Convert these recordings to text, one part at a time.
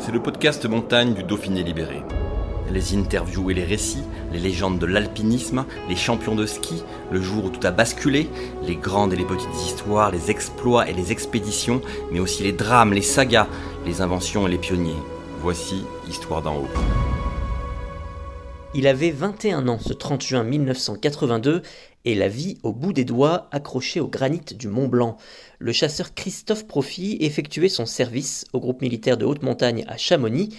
C'est le podcast montagne du Dauphiné libéré. Les interviews et les récits, les légendes de l'alpinisme, les champions de ski, le jour où tout a basculé, les grandes et les petites histoires, les exploits et les expéditions, mais aussi les drames, les sagas, les inventions et les pionniers. Voici Histoire d'en haut. Il avait 21 ans ce 30 juin 1982 et la vie au bout des doigts accrochée au granit du Mont Blanc. Le chasseur Christophe Profit effectuait son service au groupe militaire de haute montagne à Chamonix.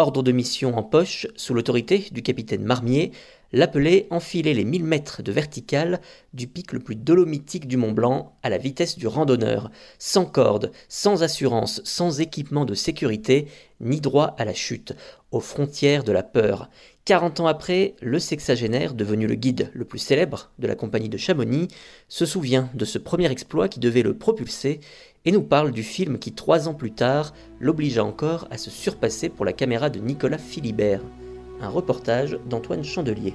Ordre de mission en poche, sous l'autorité du capitaine Marmier, l'appelait enfiler les 1000 mètres de verticale du pic le plus dolomitique du Mont Blanc à la vitesse du randonneur, sans corde, sans assurance, sans équipement de sécurité, ni droit à la chute, aux frontières de la peur. 40 ans après, le sexagénaire, devenu le guide le plus célèbre de la compagnie de Chamonix, se souvient de ce premier exploit qui devait le propulser et nous parle du film qui, trois ans plus tard, l'obligea encore à se surpasser pour la caméra de Nicolas Philibert. Un reportage d'Antoine Chandelier.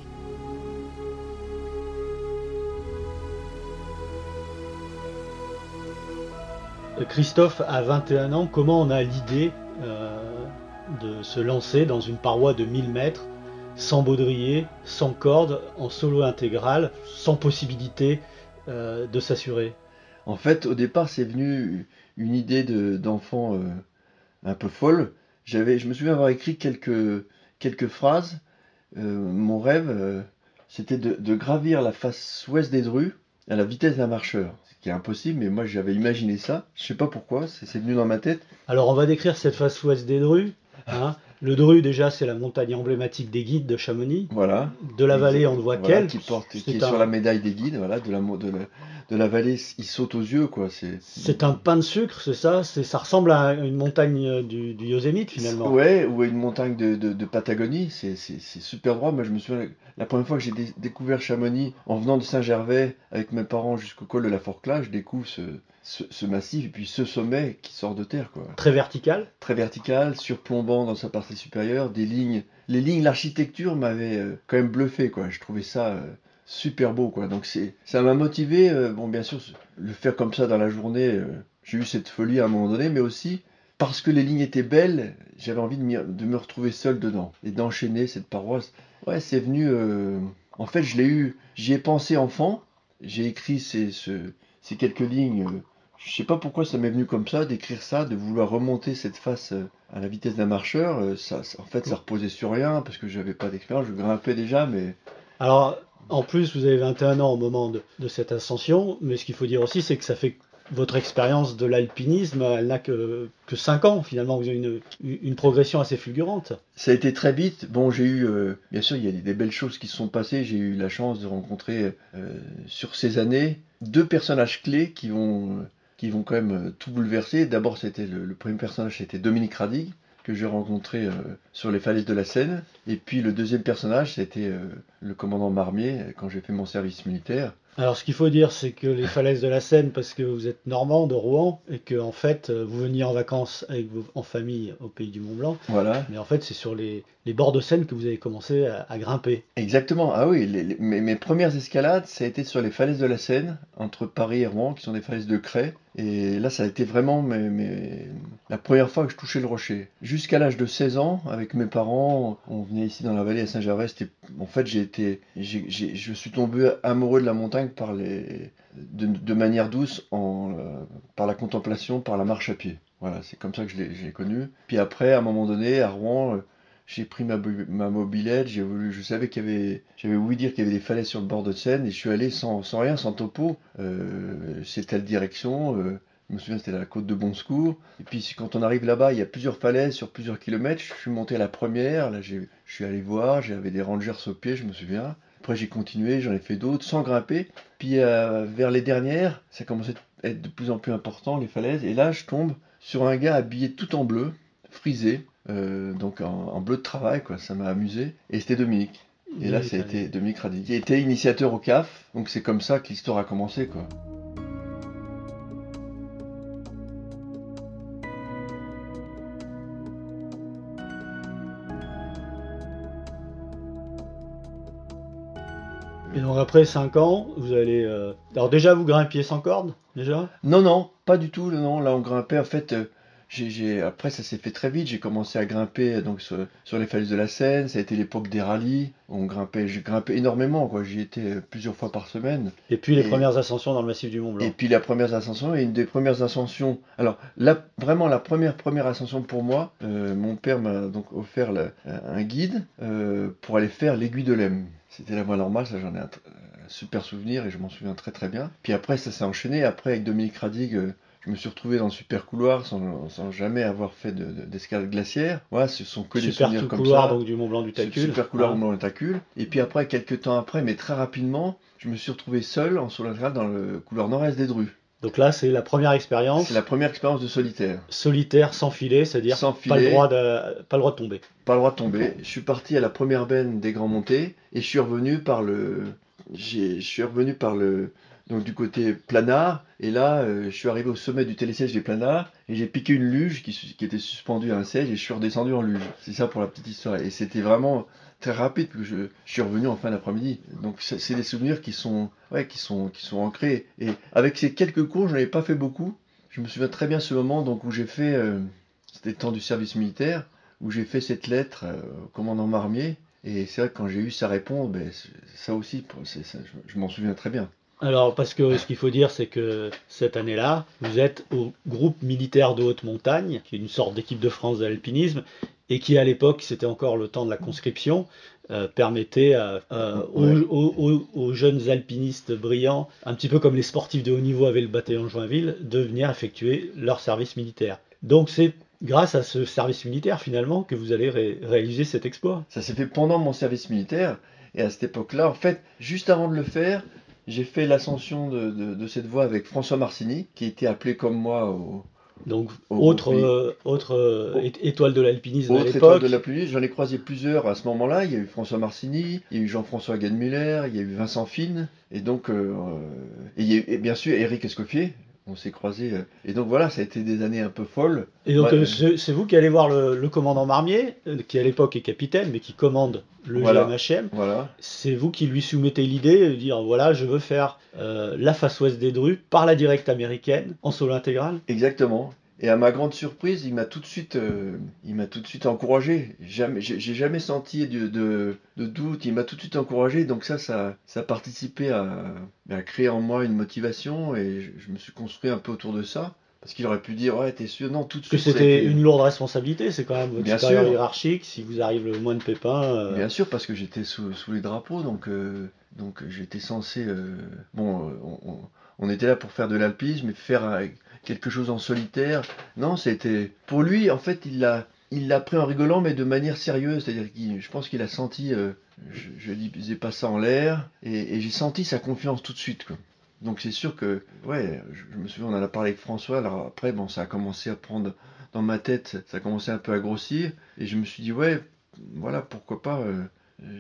Christophe a 21 ans, comment on a l'idée euh, de se lancer dans une paroi de 1000 mètres, sans baudrier, sans corde, en solo intégral, sans possibilité euh, de s'assurer? En fait, au départ, c'est venu une idée de- d'enfant euh, un peu folle. J'avais, je me souviens avoir écrit quelques, quelques phrases. Euh, mon rêve, euh, c'était de, gravir la face ouest des Drues à la vitesse d'un marcheur. Ce qui est impossible, mais moi j'avais imaginé ça. Je sais pas pourquoi, c'est c'est venu dans ma tête. Alors on va décrire cette face ouest des Drues. hein. Le Dru déjà c'est la montagne emblématique des guides de Chamonix. Voilà. De la vallée on ne voit Voilà, qu'elle. qui porte, qui est un- sur la médaille des guides, voilà, de la, de la, de la vallée, il saute aux yeux, quoi. C'est, un pain de sucre, c'est ça Ça ressemble à une montagne euh, du, du Yosemite finalement. Ouais, ou à une montagne de, de, de Patagonie, c'est, super droit. Moi, je me souviens, la première fois que j'ai dé- découvert Chamonix, en venant de Saint-Gervais avec mes parents jusqu'au col de la Forclaz, je découvre ce, ce, ce massif et puis ce sommet qui sort de terre, quoi. Très vertical. Très vertical, surplombant dans sa partie supérieure, des lignes, les lignes, l'architecture m'avait euh, quand même bluffé, quoi. Je trouvais ça euh, super beau, quoi. Donc c'est, ça m'a motivé. euh, bon, bien sûr, le faire comme ça dans la journée, j'ai eu cette folie à un moment donné, mais aussi parce que les lignes étaient belles, j'avais envie de, me retrouver seul dedans et d'enchaîner cette paroisse. Ouais, c'est venu. En fait, je l'ai eu. J'y ai pensé enfant. J'ai écrit ces, ce- ces quelques lignes. Je sais pas pourquoi ça m'est venu comme ça, d'écrire ça, de vouloir remonter cette face euh, à la vitesse d'un marcheur. euh, Ça, ça- en fait, ça reposait sur rien parce que j'avais pas d'expérience. Je grimpais déjà, mais Alors en plus vous avez 21 ans au moment de, de cette ascension, mais ce qu'il faut dire aussi c'est que ça fait votre expérience de l'alpinisme, elle n'a que, que 5 ans finalement, vous avez une, une progression assez fulgurante. Ça a été très vite. Bon, j'ai eu, euh, bien sûr, il y a des, des belles choses qui se sont passées. J'ai eu la chance de rencontrer euh, sur ces années deux personnages clés qui vont, euh, qui vont quand même euh, tout bouleverser. D'abord, c'était le, le premier personnage, c'était Dominique Radig que j'ai rencontré euh, sur les falaises de la Seine. Et puis le deuxième personnage, c'était euh, le commandant Marmier quand j'ai fait mon service militaire. Alors ce qu'il faut dire c'est que les falaises de la Seine, parce que vous êtes normand de Rouen, et que en fait vous veniez en vacances avec vos, en famille au pays du Mont Blanc, Voilà. mais en fait c'est sur les, les bords de Seine que vous avez commencé à, grimper. Exactement, ah oui, mes, premières escalades, ça a été sur les falaises de la Seine, entre Paris et Rouen, qui sont des falaises de craie. Et là, ça a été vraiment la première fois que je touchais le rocher. Jusqu'à l'âge de 16 ans, avec mes parents, on venait ici dans la vallée à Saint-Gervais. En fait, j'ai été, je suis tombé amoureux de la montagne par les, de, manière douce, en, euh, par la contemplation, par la marche à pied. Voilà, c'est comme ça que je l'ai je l'ai connu. Puis après, à un moment donné, à Rouen, euh, j'ai pris ma, ma mobilette, j'ai voulu, je savais qu'il y avait, j'avais ouï dire qu'il y avait des falaises sur le bord de Seine et je suis allé sans, sans rien, sans topo. Euh, c'est telle direction. euh, je me souviens, c'était la côte de Bon Secours. Et puis quand on arrive là-bas, il y a plusieurs falaises sur plusieurs kilomètres. Je suis monté à la première. Là, je suis allé voir. J'avais des rangers au pied, je me souviens. Après j'ai continué, j'en ai fait d'autres sans grimper. Puis euh, vers les dernières, ça commençait à être de plus en plus important, les falaises. Et là, je tombe sur un gars habillé tout en bleu, frisé, euh, donc en, bleu de travail, quoi. Ça m'a amusé. Et c'était Dominique. Et là, ça a été Dominique Radi, qui était initiateur au CAF. Donc c'est comme ça que l'histoire a commencé, quoi. Et donc après 5 ans, vous allez... Euh, alors déjà, vous grimpiez sans corde Déjà? Non, non, pas du tout. Non, là, on grimpait en fait... Euh, j'ai, après, ça s'est fait très vite. J'ai commencé à grimper donc sur, les falaises de la Seine. Ça a été l'époque des rallyes. On grimpait, j'ai grimpé énormément. Quoi. J'y étais euh, plusieurs fois par semaine. Et puis les premières ascensions dans le massif du Mont Blanc. Et puis les premières ascensions. Et une des premières ascensions. Alors, là, vraiment, la première première ascension pour moi, euh, mon père m'a donc offert un guide euh, pour aller faire l'aiguille de l'Em. C'était la voie normale. Ça, j'en ai un, super souvenir et je m'en souviens très très bien. Puis après, ça s'est enchaîné. Après, avec Dominique Radig je me suis retrouvé dans le super couloir sans, sans jamais avoir fait d'escalade de, glaciaire. Ce sont que des souvenirs comme couloir, donc du Mont Blanc du Tacul. Super couloir Mont Blanc du Tacul. Et puis après, quelques temps après, mais très rapidement, je me suis retrouvé seul en solo dans le couloir nord-est des Drues. Donc là, c'est la première expérience. C'est la première expérience de solitaire. Solitaire, sans filet, c'est-à-dire pas, le droit de, pas le droit de tomber. Pas le droit de tomber. Je suis parti à la première benne des Grands Montées et je suis revenu par le. Je suis revenu par le, donc du côté planard. Et là, euh, je suis arrivé au sommet du télésiège des planards et j'ai piqué une luge qui, était suspendue à un siège et je suis redescendu en luge. C'est ça pour la petite histoire. Et c'était vraiment très rapide que je, suis revenu en fin d'après-midi. Donc c'est des souvenirs qui sont, ouais, qui sont, qui sont ancrés. Et avec ces quelques cours, je n'avais pas fait beaucoup. Je me souviens très bien ce moment donc où j'ai fait, euh, c'était temps du service militaire, où j'ai fait cette lettre euh, au commandant Marmier. Et c'est vrai que quand j'ai eu sa réponse, ben, ça aussi, je m'en souviens très bien. Alors, parce que ce qu'il faut dire, c'est que cette année-là, vous êtes au groupe militaire de haute montagne, qui est une sorte d'équipe de France d'alpinisme, et qui à l'époque, c'était encore le temps de la conscription, euh, permettait aux, jeunes alpinistes brillants, un petit peu comme les sportifs de haut niveau avaient le bataillon Joinville, de venir effectuer leur service militaire. Donc c'est grâce à ce service militaire finalement que vous allez réaliser cet exploit. Ça s'est fait pendant mon service militaire, et à cette époque-là, en fait, juste avant de le faire, j'ai fait l'ascension de, cette voie avec François Marcini, qui était appelé comme moi au. Donc, autre, euh, autre euh, étoile de l'alpinisme à l'époque. étoile de l'alpinisme, j'en ai croisé plusieurs à ce moment-là. Il y a eu François Marcini, il y a eu Jean-François Ganmuller, il y a eu Vincent Fine, et donc, euh, et, il y a eu, bien sûr Eric Escoffier, on s'est croisés. Euh, et donc voilà, ça a été des années un peu folles. Et donc euh, c'est vous qui allez voir le, commandant Marmier, euh, qui à l'époque est capitaine, mais qui commande le GMHM. Voilà. C'est vous qui lui soumettez l'idée de dire voilà, je veux faire la face ouest des Drues par la directe américaine en solo intégral. Exactement. Et à ma grande surprise, il m'a tout de suite, euh, il m'a tout de suite encouragé. Jamais, j'ai jamais senti de, de, doute. Il m'a tout de suite encouragé. Donc ça, ça, ça a participé à, à créer en moi une motivation et je, me suis construit un peu autour de ça. Parce qu'il aurait pu dire, ouais, t'es sûr, non, tout de suite. Que c'était une lourde responsabilité, c'est quand même votre Bien sûr. hiérarchique, si vous arrive le moins de pépins. Euh. Bien sûr, parce que j'étais sous, sous, les drapeaux, donc, euh, donc j'étais censé. bon, on, on, était là pour faire de l'alpisme et faire quelque chose en solitaire. Non, c'était pour lui en fait il l'a il l'a pris en rigolant mais de manière sérieuse, c'est-à-dire que je pense qu'il a senti euh, je, ne disais pas ça en l'air et, j'ai senti sa confiance tout de suite Donc c'est sûr que ouais, je, me souviens on en a parlé avec François. Alors après bon ça a commencé à prendre dans ma tête, ça a commencé un peu à grossir. Et je me suis dit ouais, voilà, pourquoi pas euh,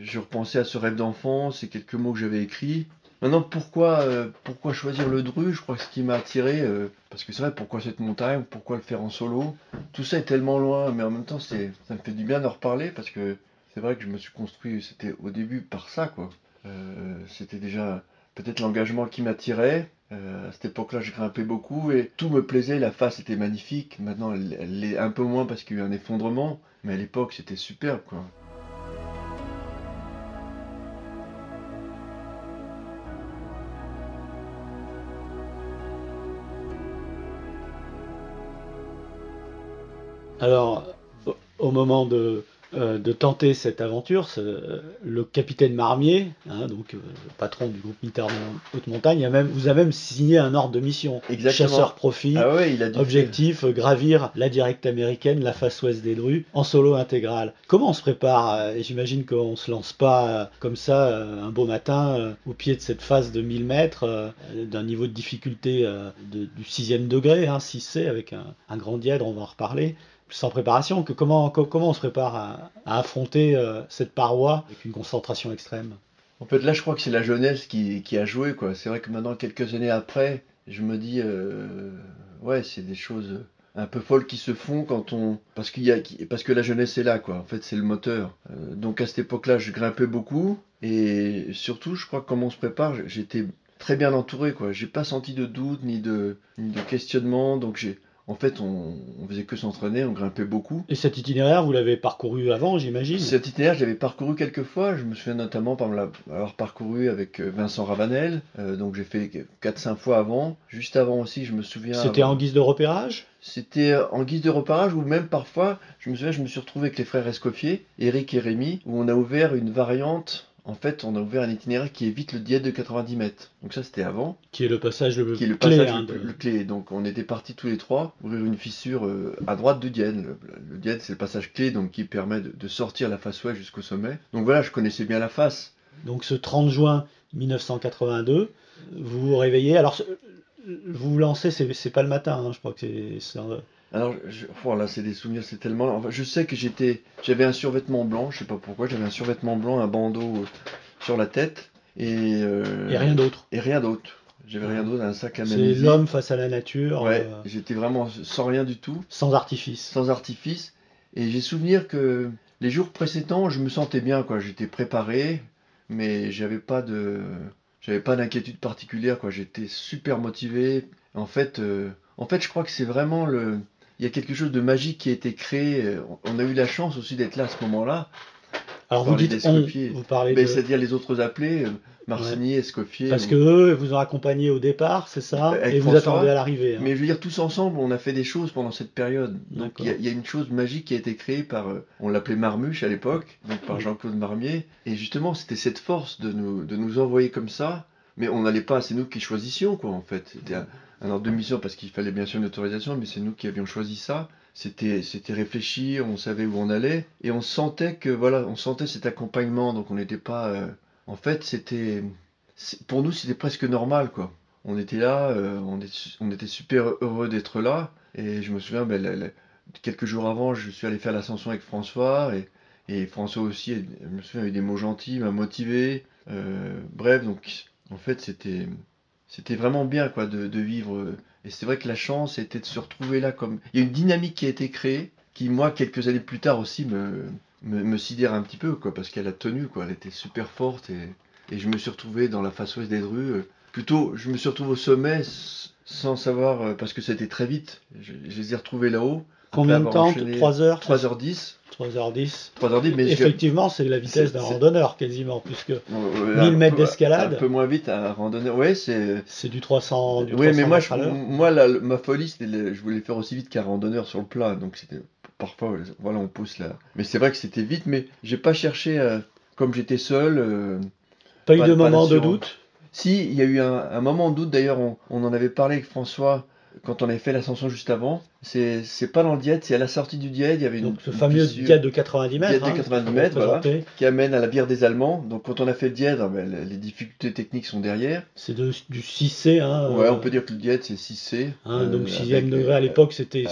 je repensais à ce rêve d'enfant, ces quelques mots que j'avais écrits Maintenant, pourquoi, euh, pourquoi choisir le Dru? Je crois que ce qui m'a attiré, euh, parce que c'est vrai, pourquoi cette montagne? Pourquoi le faire en solo? Tout ça est tellement loin, mais en même temps, ça me fait du bien d'en reparler, parce que c'est vrai que je me suis construit, c'était au début par ça, quoi. Euh, c'était déjà peut-être l'engagement qui m'attirait. à cette époque-là, je grimpais beaucoup et tout me plaisait. La face était magnifique. Maintenant, elle, elle est un peu moins parce qu'il y a eu un effondrement, mais à l'époque, c'était superbe, quoi. Alors, au moment de, euh, de tenter cette aventure, le capitaine Marmier, hein, donc euh, patron du groupe militaire de haute montagne, a même, vous a même signé un ordre de mission. Chasseur profit, ah objectif, gravir la directe américaine, la face ouest des Drues, en solo intégral. Comment on se prépare J'imagine qu'on se lance pas comme ça un beau matin au pied de cette face de 1000 mètres, d'un niveau de difficulté du 6 degré, hein, 6C, avec un, un grand dièdre, on va en reparler sans préparation, que comment, comment on se prépare à, affronter euh, cette paroi avec une concentration extrême? En fait, là, je crois que c'est la jeunesse qui, a joué. C'est vrai que maintenant, quelques années après, je me dis, euh, ouais, c'est des choses un peu folles qui se font quand on parce qu'il y a parce que la jeunesse est là quoi. En fait c'est le moteur. Euh, donc à cette époque-là je grimpais beaucoup et surtout je crois que comme on se prépare j'étais très bien entouré quoi. J'ai pas senti de doute ni de ni de questionnement. Donc j'ai en fait, on, faisait que s'entraîner, on grimpait beaucoup. Et cet itinéraire, vous l'avez parcouru avant, j'imagine? Cet itinéraire, je l'avais parcouru quelques fois. Je me souviens notamment par l'avoir parcouru avec euh, Vincent Ravanel. Euh, donc j'ai fait 4-5 fois avant. Juste avant aussi, je me souviens. C'était en guise de repérage? C'était en guise de repérage ou même parfois, je me souviens, je me suis retrouvé avec les frères Escoffier, Eric et Rémi, où on a ouvert une variante en fait, on a ouvert un itinéraire qui évite le diète de 90 mètres. Donc ça, c'était avant. Qui est le passage le, qui est le clé. Passage hein, le, clé. Donc on était partis tous les trois ouvrir une fissure euh, à droite du diète. Le, le c'est le passage clé donc qui permet de, sortir la face ouest jusqu'au sommet. Donc voilà, je connaissais bien la face. Donc ce 30 juin 1982, vous vous réveillez. Alors, vous vous lancez, c'est pas le matin, hein, je crois que c'est alors, je, là, c'est des souvenirs, c'est tellement. Enfin, je sais que j'étais, j'avais un survêtement blanc, je sais pas pourquoi, j'avais un survêtement blanc, un bandeau euh, sur la tête et. Euh, et rien d'autre. Et rien d'autre. J'avais rien d'autre, un sac à main. C'est l'homme face à la nature. Ouais, euh, j'étais vraiment sans rien du tout. Sans artifice. Sans artifice. Et j'ai souvenir que les jours précédents, je me sentais bien, quoi. J'étais préparé, mais j'avais pas de, j'avais pas d'inquiétude particulière, quoi. J'étais super motivé. En fait, en fait, je crois que c'est vraiment le, il y a quelque chose de magique qui a été créé. On a eu la chance aussi d'être là à ce moment-là. Alors vous dites on, vous parlez de... C'est-à-dire les autres appelés, euh, Marcini, Escoffier. Parce que eux vous ont accompagné au départ, c'est ça Et vous attendez à l'arrivée. Hein. Mais je veux dire, tous ensemble, on a fait des choses pendant cette période. Donc il y, a une chose magique qui a été créée par, euh, on l'appelait Marmuche à l'époque, donc par Jean-Claude Marmier. Et justement, c'était cette force de nous, de nous envoyer comme ça. Mais on n'allait pas, c'est nous qui choisissions, quoi, en fait. Un ordre de parce qu'il fallait bien sûr une autorisation, mais c'est nous qui avions choisi ça. C'était, c'était réfléchi, on savait où on allait et on sentait que voilà, on sentait cet accompagnement. Donc on n'était pas, euh, en fait, c'était, pour nous c'était presque normal quoi. On était là, euh, on, on, était super heureux d'être là et je me souviens, ben, quelques jours avant, je suis allé faire l'ascension avec François et, et François aussi, je me souviens, eu des mots gentils, m'a motivé. Euh, bref, donc en fait c'était c'était vraiment bien quoi de, vivre. Et c'est vrai que la chance était de se retrouver là comme. Il y a une dynamique qui a été créée, qui moi quelques années plus tard aussi me, me, sidère un petit peu quoi, parce qu'elle a tenu quoi, elle était super forte et, et je me suis retrouvé dans la face ouest des rues. Euh, plutôt, je me suis retrouvé au sommet sans savoir, euh, parce que c'était très vite. Je, je les ai retrouvés là-haut. Combien de temps 3 heures 3h10. 3h10. 3h10, mais Effectivement, c'est la vitesse d'un randonneur quasiment, puisque 1000 mètres d'escalade. Un peu moins vite à randonneur, ouais, c'est. C'est du 300. Du oui, mais moi, je, moi ma folie, c'était je voulais faire aussi vite qu'un randonneur sur le plat, donc c'était parfois, voilà, on pousse là. Mais c'est vrai que c'était vite, mais j'ai pas cherché, comme j'étais seul. Euh, pas, eu de moment de doute? Si, il y a eu un, un moment de doute, d'ailleurs, on, on en avait parlé avec François quand on avait fait l'ascension juste avant. C'est pas dans le diète, c'est à la sortie du diète. Il y avait une, Donc ce fameux diète de 90 mètres. Diète de 90 hein, mètres, voilà, qui amène à la bière des Allemands. Donc quand on a fait le diète, ah ben, les difficultés techniques sont derrière. C'est du 6C. Hein, ouais, on peut dire que le diète c'est 6C. Hein, donc 6 euh, degré à l'époque, c'était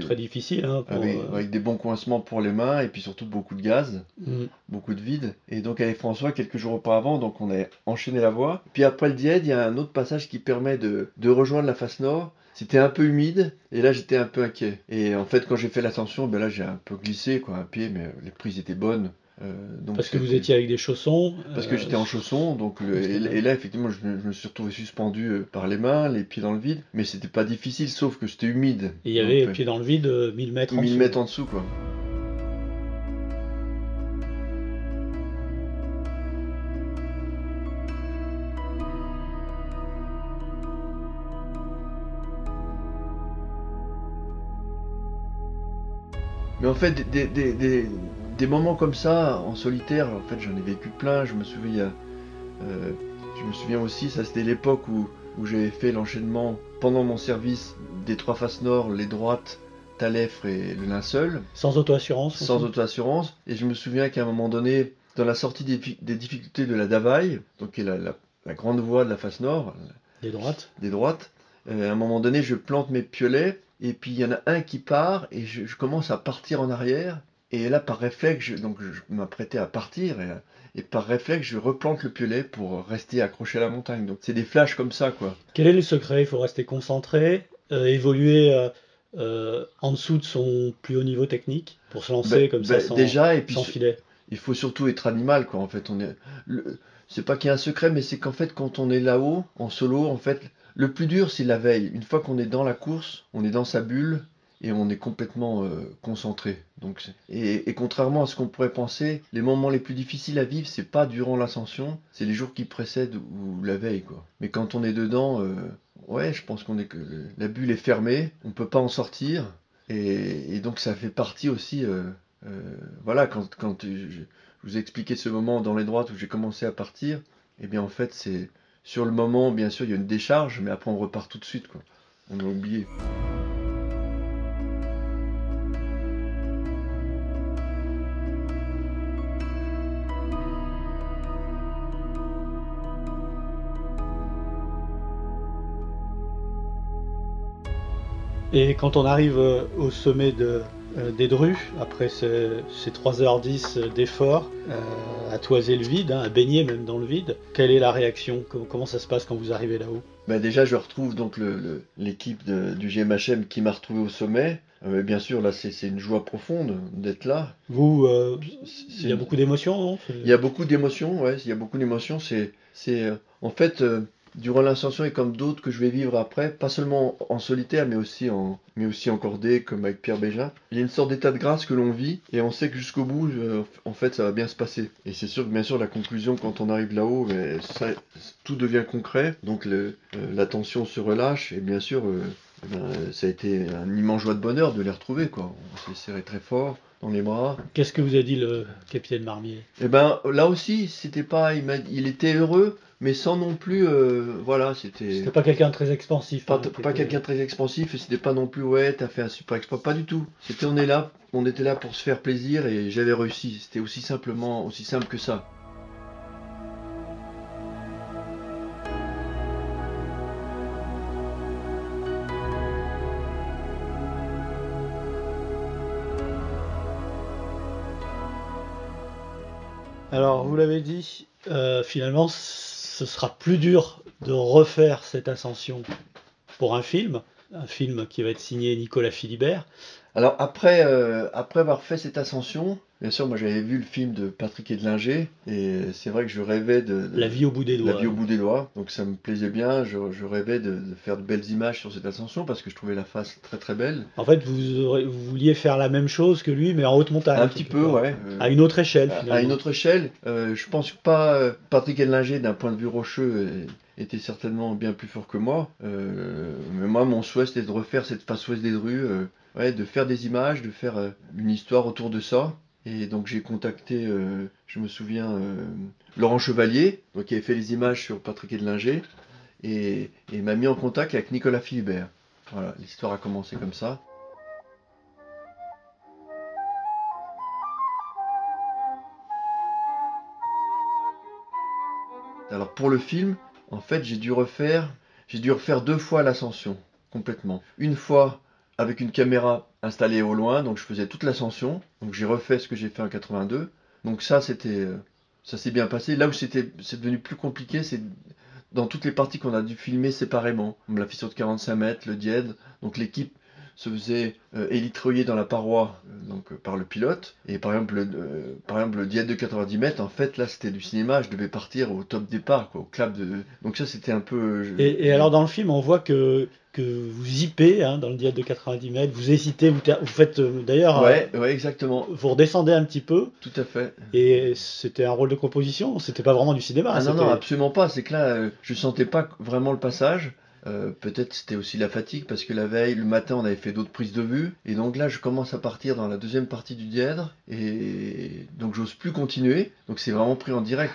très difficile. Hein, euh, avec, des bons coincements pour les mains et puis surtout beaucoup de gaz, mm. beaucoup de vide. Et donc avec François, quelques jours auparavant, donc on a enchaîné la voie. Puis après le diète, il y a un autre passage qui permet de, de rejoindre la face nord c'était un peu humide et là j'étais un peu inquiet. Et en fait quand j'ai fait l'ascension, ben là j'ai un peu glissé quoi, un pied, mais les prises étaient bonnes. Euh, donc Parce que vous étiez avec des chaussons Parce que j'étais en chaussons, donc et, là effectivement je, me suis retrouvé suspendu euh, par les mains, les pieds dans le vide, mais c'était pas difficile sauf que c'était humide. Et il y avait les pieds dans le vide 1000 mètres en 1000 mètres en dessous quoi. Mais en fait, des, des moments comme ça, en solitaire, en fait, j'en ai vécu plein. Je me souviens, euh, je me souviens aussi, ça c'était l'époque où, où j'avais fait l'enchaînement pendant mon service des trois faces nord, les droites, Talefre et le linceul. Sans auto-assurance Sans auto-assurance. Et je me souviens qu'à un moment donné, dans la sortie des, des difficultés de la Davaille, donc qui est la, la, grande voie de la face nord, des droites, des droites euh, à un moment donné, je plante mes piolets, et puis il y en a un qui part, et je, je commence à partir en arrière, et là, par réflexe, je, donc je m'apprêtais à partir, et, par réflexe, je replante le piolet pour rester accroché à la montagne. Donc c'est des flashs comme ça, quoi. Quel est le secret? Il faut rester concentré, euh, évoluer euh, euh, en dessous de son plus haut niveau technique pour se lancer Ben- comme ça ben, sans, déjà, et puis sans filet. il faut surtout être animal, quoi. En fait, on est. le- C'est pas qu'il y a un secret, mais c'est qu'en fait, quand on est là-haut, en solo, en fait, le plus dur, c'est la veille. Une fois qu'on est dans la course, on est dans sa bulle et on est complètement euh, concentré. Donc, et, et contrairement à ce qu'on pourrait penser, les moments les plus difficiles à vivre, c'est pas durant l'ascension, c'est les jours qui précèdent ou la veille, quoi. Mais quand on est dedans, euh, ouais, je pense qu'on est que la bulle est fermée, on peut pas en sortir, et, et donc ça fait partie aussi. euh, voilà, quand, quand je, vous ai expliqué ce moment dans les droites où j'ai commencé à partir, et bien en fait, c'est sur le moment, bien sûr, il y a une décharge, mais après on repart tout de suite. On a oublié. Et quand on arrive euh, au sommet de, des Drues, après ces, ces 3h10 d'effort, euh, à toiser le vide, hein, à baigner même dans le vide, quelle est la réaction? Comment, ça se passe quand vous arrivez là-haut? Bah déjà, je retrouve donc l'équipe du GMHM qui m'a retrouvé au sommet. Euh, bien sûr, là, c'est une joie profonde d'être là. Vous, euh, il y a beaucoup d'émotions, non? Il y a beaucoup d'émotions, ouais, il y a beaucoup d'émotions. C'est, euh, en fait, euh, durant l'ascension et comme d'autres que je vais vivre après, pas seulement en solitaire, mais aussi en, mais aussi en cordée, comme avec Pierre Bégin. Il y a une sorte d'état de grâce que l'on vit et on sait que jusqu'au bout, euh, en fait, ça va bien se passer. Et c'est sûr que, bien sûr, la conclusion, quand on arrive là-haut, ça, tout devient concret. Donc, le, euh, se relâche et bien sûr, euh, eh ben, ça a été un immense joie de bonheur de les retrouver, quoi. On s'est serré très fort dans les bras. Qu'est-ce que vous a dit le capitaine Marmier? Eh ben là aussi, c'était pas, il, il était heureux, mais sans non plus, euh, voilà, c'était C'était pas quelqu'un de très expansif. pas, hein, pas quelqu'un de très expansif et c'était pas non plus ouais, t'as fait un super exploit, pas du tout. C'était on est là, on était là pour se faire plaisir et j'avais réussi. C'était aussi simplement, aussi simple que ça. Alors, vous l'avez dit, euh, finalement, ce sera plus dur de refaire cette ascension pour un film, un film qui va être signé Nicolas Philibert. Alors après, euh, après avoir fait cette ascension, bien sûr, moi j'avais vu le film de Patrick Edlinger et c'est vrai que je rêvais de, de- La vie au bout des doigts. La vie au bout des doigts, donc ça me plaisait bien. Je, je rêvais de, de faire de belles images sur cette ascension parce que je trouvais la face très très belle. En fait, vous, aurez- vous vouliez faire la même chose que lui, mais en haute montagne. Un petit peu, ouais. euh, À une autre échelle, à- finalement. à une autre échelle. Euh, je pense pas euh, Patrick Edlinger d'un point de vue rocheux était certainement bien plus fort que moi. Euh, mais moi, mon souhait c'était de refaire cette face ouest des Drues, euh, de faire des images, de faire euh, une histoire autour de ça. Et donc j'ai contacté, euh, je me souviens, euh, Laurent Chevalier, donc, qui avait fait les images sur Patrick Edlinger, et, et m'a mis en contact avec Nicolas Philibert. Voilà, l'histoire a commencé comme ça. Alors pour le film, en fait, j'ai dû refaire, j'ai dû refaire deux fois l'ascension complètement. Une fois avec une caméra installée au loin, donc je faisais toute l'ascension. Donc j'ai refait ce que j'ai fait en 82. Donc ça, c'était, euh, ça s'est bien passé. Là où c'était, c'est devenu plus compliqué, c'est dans toutes les parties qu'on a dû filmer séparément. La fissure de 45 mètres, le diède. Donc l'équipe se faisait euh, élitroyer dans la paroi euh, donc euh, par le pilote et par exemple le, par exemple le diède de 90 mètres en fait là c'était du cinéma je devais partir au top départ quoi au clap de donc ça c'était un peu je- Et, et alors, dans le film, on voit que, que vous zippez hein, dans le diète de 90 mètres, vous hésitez, vous, faites d'ailleurs, ouais ouais exactement vous redescendez un petit peu, tout à fait et c'était un rôle de composition, c'était pas vraiment du cinéma. Ah non, non, absolument pas. C'est que là, je sentais pas vraiment le passage. Euh, peut-être c'était aussi la fatigue parce que la veille, le matin, on avait fait d'autres prises de vue. Et donc là, je commence à partir dans la deuxième partie du dièdre. Et donc j'ose plus continuer. Donc c'est vraiment pris en direct.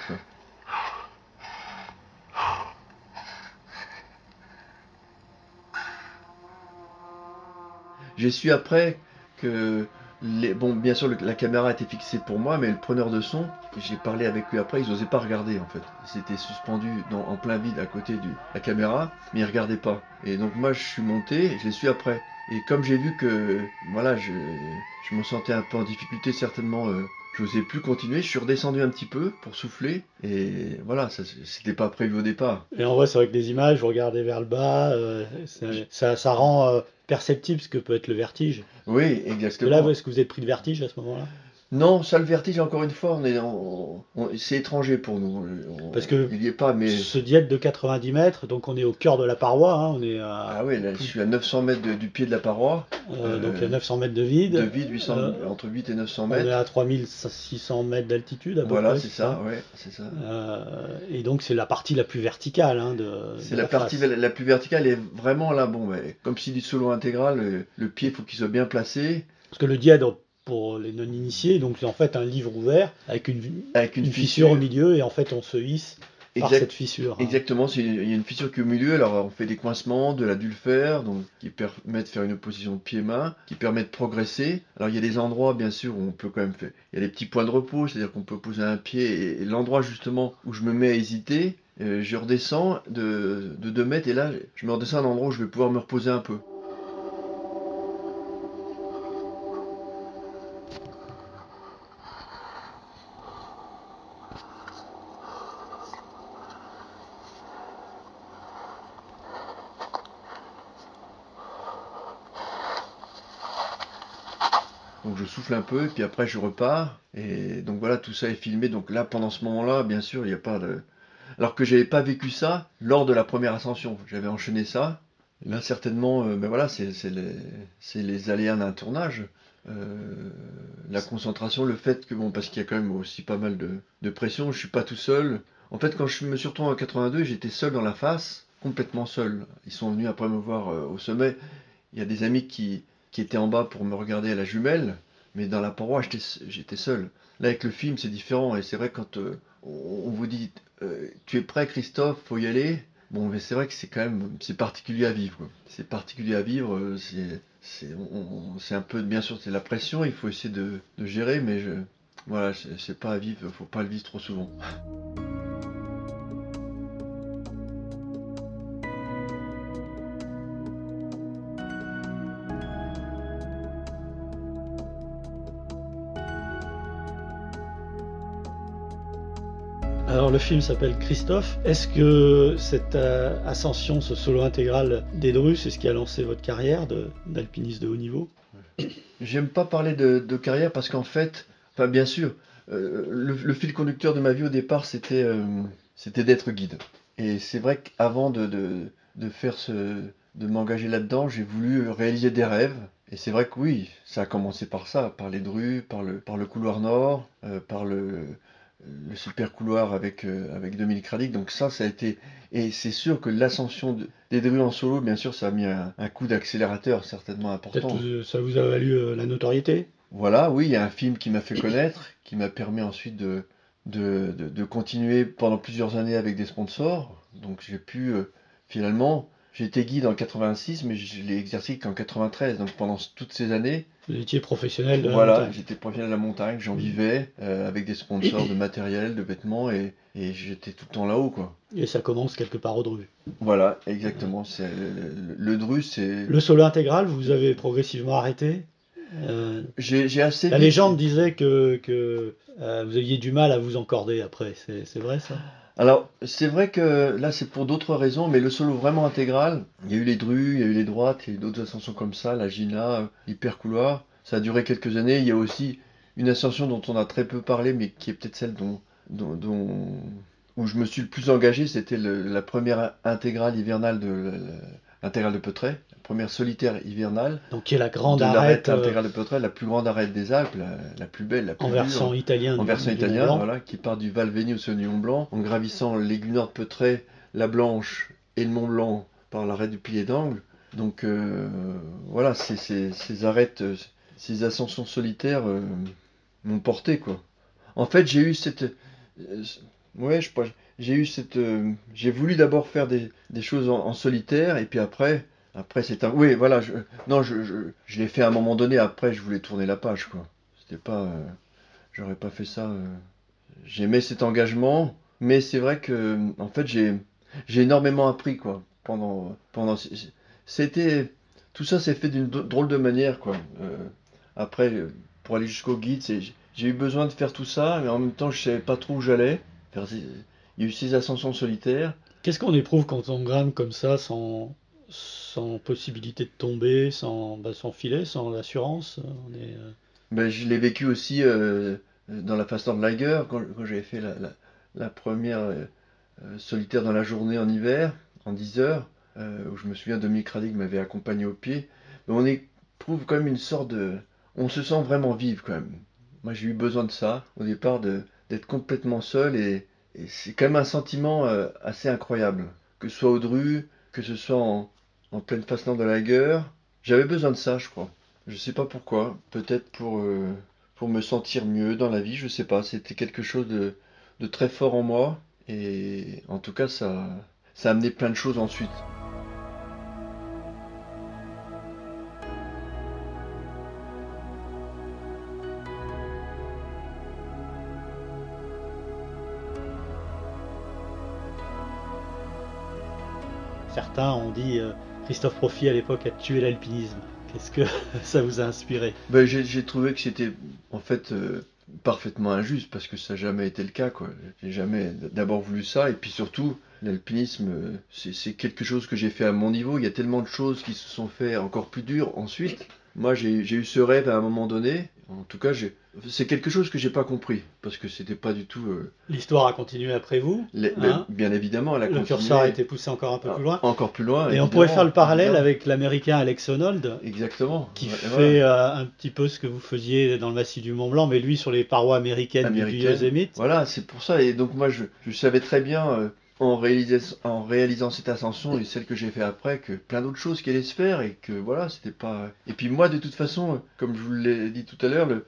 J'ai su après que bon, bien sûr, la caméra était fixée pour moi, mais le preneur de son, j'ai parlé avec lui après, ils n'osaient pas regarder en fait. C'était suspendu en plein vide à côté de la caméra, mais ils regardaient pas. Et donc moi, je suis monté, je les suis après. Et comme j'ai vu que, voilà, je, je me sentais un peu en difficulté, certainement, euh, je n'osais plus continuer. Je suis redescendu un petit peu pour souffler. Et voilà, c'était pas prévu au départ. Et en vrai, c'est vrai que des images, vous regardez vers le bas, euh, ça, ça, rend euh, perceptible ce que peut être le vertige. Oui, exactement. Là, est-ce que vous êtes pris de vertige à ce moment-là? Non, ça le vertige encore une fois, on est, c'est étranger pour nous. Parce que il y est pas, mais ce diète de 90 mètres, donc on est au cœur de la paroi, hein, on est Ah oui, là, je suis à 900 mètres du pied de la paroi. Euh, donc il y a 900 mètres de vide. De vide, 800, euh, entre 8 et 900 mètres. On est à 3600 mètres d'altitude à peu voilà, près. c'est ça, ouais, c'est ça. Euh, et donc c'est la partie la plus verticale hein, de. C'est la, partie la plus verticale et vraiment là, bon, comme si du solo intégral, le, pied faut qu'il soit bien placé. Parce que le dièdre pour les non-initiés. Donc c'est en fait un livre ouvert avec une, avec une, fissure. au milieu et en fait on se hisse par cette fissure. Hein. Exactement, il y a une fissure qui est au milieu, alors on fait des coincements, de l'adulfère, donc qui permet de faire une position de pied-main, qui permet de progresser. Alors il y a des endroits bien sûr où on peut quand même faire, il y a des petits points de repos, c'est-à-dire qu'on peut poser un pied et, l'endroit justement où je me mets à hésiter, euh, je redescends de, de 2 mètres et là je me redescends à un endroit où je vais pouvoir me reposer un peu. Donc je un peu, et puis après je repars. Et donc voilà, tout ça est filmé. Donc là, pendant ce moment-là, bien sûr, il n'y a pas de. Alors que j'avais pas vécu ça lors de la première ascension. J'avais enchaîné ça. là, certainement, euh, ben voilà, c'est les, les aléas d'un tournage. Euh, la concentration, le fait que, bon, parce qu'il y a quand même aussi pas mal de, de pression, je suis pas tout seul. En fait, quand je me suis retrouvé en 82, j'étais seul dans la face, complètement seul. Ils sont venus après me voir euh, au sommet. Il y a des amis qui, qui était en bas pour me regarder à la jumelle, mais dans la paroi, j'étais seul. Là, avec le film, c'est différent, et c'est vrai quand euh, on vous dit euh, tu es prêt, Christophe, faut y aller. Bon, mais c'est vrai que c'est quand même c'est particulier à vivre. C'est particulier à vivre. Euh, c'est un peu bien sûr c'est la pression. Il faut essayer de, gérer, mais voilà, c'est pas à vivre. Faut pas le vivre trop souvent. Le film s'appelle Christophe. Est-ce que cette euh, ascension, ce solo intégral d'Edru, c'est ce qui a lancé votre carrière d'alpiniste de, haut niveau? J'aime pas parler de, carrière parce qu'en fait, enfin bien sûr, euh, le, fil conducteur de ma vie au départ c'était euh, d'être guide. Et c'est vrai qu'avant de, faire ce, de m'engager là-dedans, j'ai voulu réaliser des rêves. Et c'est vrai que oui, ça a commencé par ça, par les drues, par le couloir nord, par le, le super couloir avec, euh, avec Dominique Radic. Donc ça, ça a été... Et c'est sûr que l'ascension des drues en solo, bien sûr, ça a mis un, coup d'accélérateur certainement important. Peut-être ça vous a valu euh, la notoriété Voilà, oui, il y a un film qui m'a fait connaître, qui m'a permis ensuite de, de, de, continuer pendant plusieurs années avec des sponsors. Donc j'ai pu euh, finalement j'ai été guide en 86, mais je l'ai exercé qu'en 93. Donc pendant toutes ces années. Vous étiez professionnel de la Voilà, j'étais professionnel de la montagne, j'en vivais euh, avec des sponsors de matériel, de vêtements et, et j'étais tout le temps là-haut. quoi. Et ça commence quelque part au Dru. Voilà, exactement. C'est, le, Dru, c'est. Le solo intégral, vous avez progressivement arrêté euh, j'ai, assez. La légende disait que, que euh, vous aviez du mal à vous encorder après. c'est vrai ça? Alors, c'est vrai que là, c'est pour d'autres raisons, mais le solo vraiment intégral, il y a eu les drues, il y a eu les droites, il y a eu d'autres ascensions comme ça, la Gina, l'hyper couloir. Ça a duré quelques années. Il y a aussi une ascension dont on a très peu parlé, mais qui est peut-être celle dont, dont, où je me suis le plus engagé. C'était la première intégrale hivernale de l'intégrale de Peutret première solitaire hivernale. Donc qui est la grande arête euh, intégrale de Peutret, la plus grande arête des Alpes, la, plus belle, la plus en version italienne. En version italienne, voilà, qui part du Val Venus au Saunion Blanc, en gravissant Gunards de Peutret, la Blanche et le Mont Blanc par l'arrêt du pilier d'angle. Donc voilà, ces arêtes, ces ascensions solitaires m'ont porté quoi. En fait, j'ai eu cette, ouais, je j'ai eu cette, j'ai voulu d'abord faire des, choses en, solitaire et puis après, après c'est un, oui, voilà, je, non, je, je, l'ai fait à un moment donné. Après, je voulais tourner la page quoi. C'était pas, j'aurais pas fait ça. J'aimais cet engagement, mais c'est vrai que, en fait, j'ai, j'ai énormément appris quoi pendant, pendant, c'était, tout ça s'est fait d'une drôle de manière quoi. après, pour aller jusqu'au guide, j'ai eu besoin de faire tout ça, mais en même temps, je savais pas trop où j'allais. Il y a eu ces ascensions solitaires. Qu'est-ce qu'on éprouve quand on grimpe comme ça, sans, sans possibilité de tomber, sans, bah, sans filet, sans assurance euh, ben, Je l'ai vécu aussi euh, dans la de Liger, quand, quand j'avais fait la, la, première euh, solitaire dans la journée en hiver, en 10 heures, où je me souviens de Dominique Radig m'avait accompagné au pied. On éprouve quand même une sorte de on se sent vraiment vivre quand même. Moi j'ai eu besoin de ça au départ d'être complètement seul et, c'est quand même un sentiment euh, assez incroyable. Que ce soit au Dru, que ce soit en, pleine face de la guerre, j'avais besoin de ça je crois. Je sais pas pourquoi, peut-être pour, euh, me sentir mieux dans la vie, je sais pas, c'était quelque chose de, de très fort en moi et en tout cas ça, ça a amené plein de choses ensuite. Ont dit euh, Christophe Profi à l'époque a tué l'alpinisme. Qu'est-ce que ça vous a inspiré? Ben, J'ai trouvé que c'était en fait euh, parfaitement injuste parce que ça n'a jamais été le cas. J'ai jamais d'abord voulu ça et puis surtout l'alpinisme euh, c'est quelque chose que j'ai fait à mon niveau. Il y a tellement de choses qui se sont fait encore plus dures ensuite. Moi j'ai eu ce rêve à un moment donné. En tout cas c'est quelque chose que j'ai pas compris parce que c'était pas du tout. Euh, L'histoire a continué après vous. Hein bien évidemment, elle a le curseur a été poussé encore un peu plus loin. Ah, encore plus loin. Et on pourrait faire le parallèle avec l'américain Alex Honnold. Exactement. Qui fait euh, un petit peu ce que vous faisiez dans le massif du Mont Blanc, mais lui sur les parois américaines, du Yosemite. Voilà, c'est pour ça. Et donc moi, je, je savais très bien. Euh, en, réalisant cette ascension et celle que j'ai fait après que plein d'autres choses qui allaient se faire et que voilà c'était pas et puis moi de toute façon comme je vous l'ai dit tout à l'heure le,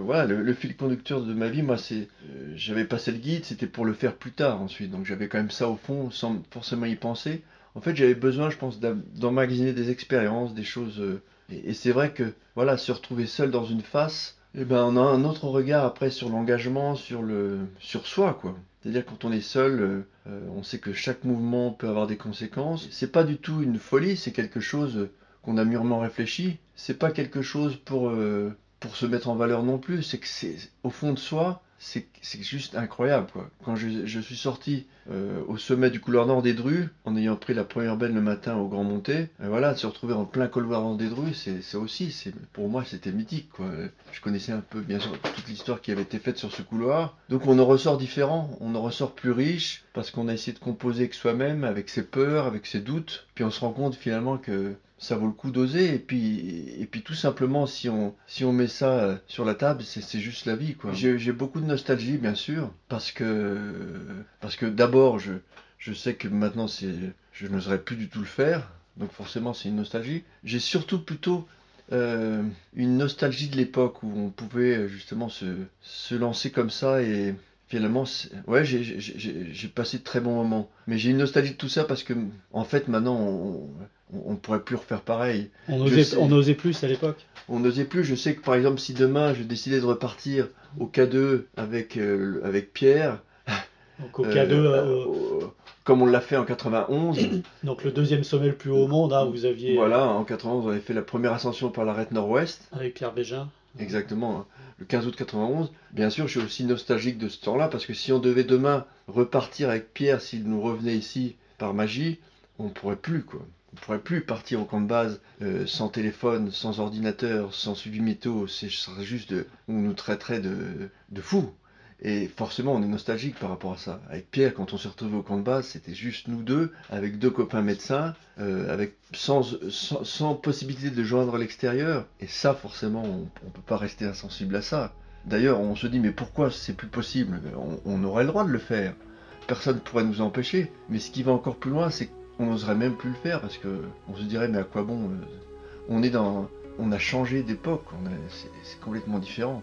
voilà le, fil conducteur de ma vie moi c'est euh, j'avais passé le guide c'était pour le faire plus tard ensuite. Donc j'avais quand même ça au fond sans forcément y penser. En fait j'avais besoin je pense d'emmagasiner des expériences des choses euh, et, c'est vrai que voilà se retrouver seul dans une face eh ben on a un autre regard après sur l'engagement sur le sur soi quoi c'est-à-dire quand on est seul, euh, euh, on sait que chaque mouvement peut avoir des conséquences. C'est pas du tout une folie, c'est quelque chose qu'on a mûrement réfléchi. C'est pas quelque chose pour, euh, pour se mettre en valeur non plus. C'est que c'est au fond de soi, c'est juste incroyable quoi. Quand je, suis sorti euh, au sommet du couloir nord des Drues, en ayant pris la première benne le matin au Grand Monté, voilà, de se retrouver en plein couloir nord des Drues, c'est aussi, pour moi c'était mythique quoi. Je connaissais un peu bien sûr toute l'histoire qui avait été faite sur ce couloir, donc on en ressort différent, on en ressort plus riche parce qu'on a essayé de composer avec soi-même, avec ses peurs, avec ses doutes, puis on se rend compte finalement que ça vaut le coup d'oser. Et puis et puis tout simplement si on si on met ça euh, sur la table c'est juste la vie j'ai beaucoup de nostalgie bien sûr parce que parce que d'abord je je sais que maintenant je n'oserais plus du tout le faire. Donc forcément c'est une nostalgie. J'ai surtout plutôt euh, une nostalgie de l'époque où on pouvait justement se, se lancer comme ça et finalement, ouais, j'ai passé de très bons moments. Mais j'ai une nostalgie de tout ça parce que, en fait, maintenant, on, on, pourrait plus refaire pareil. On osait, on osait plus à l'époque. On n'osait plus. Je sais que, par exemple, si demain je décidais de repartir au K2 avec, euh, avec Pierre. Donc au K2. Euh, euh, comme on l'a fait en 91. Donc le deuxième sommet le plus haut au monde, hein, vous aviez. Voilà, en 91, on avait fait la première ascension par l'arête nord-ouest. Avec Pierre Bégin. Exactement. Hein le 15 août 91. Bien sûr, je suis aussi nostalgique de ce temps-là parce que si on devait demain repartir avec Pierre, s'il nous revenait ici par magie, on pourrait plus quoi. On pourrait plus partir au camp de base euh, sans téléphone, sans ordinateur, sans suivi météo. Ce serait juste de, on nous traiterait de, de fous. Et forcément, on est nostalgique par rapport à ça. Avec Pierre, quand on s'est retrouvé au camp de base, c'était juste nous deux, avec deux copains médecins, euh, avec sans, sans, possibilité de joindre l'extérieur. Et ça, forcément, on ne peut pas rester insensible à ça. D'ailleurs, on se dit, mais pourquoi c'est plus possible? On, aurait le droit de le faire. Personne ne pourrait nous empêcher. Mais ce qui va encore plus loin, c'est on n'oserait même plus le faire parce que on se dirait mais à quoi bon euh, On est dans, on a changé d'époque, c'est complètement différent.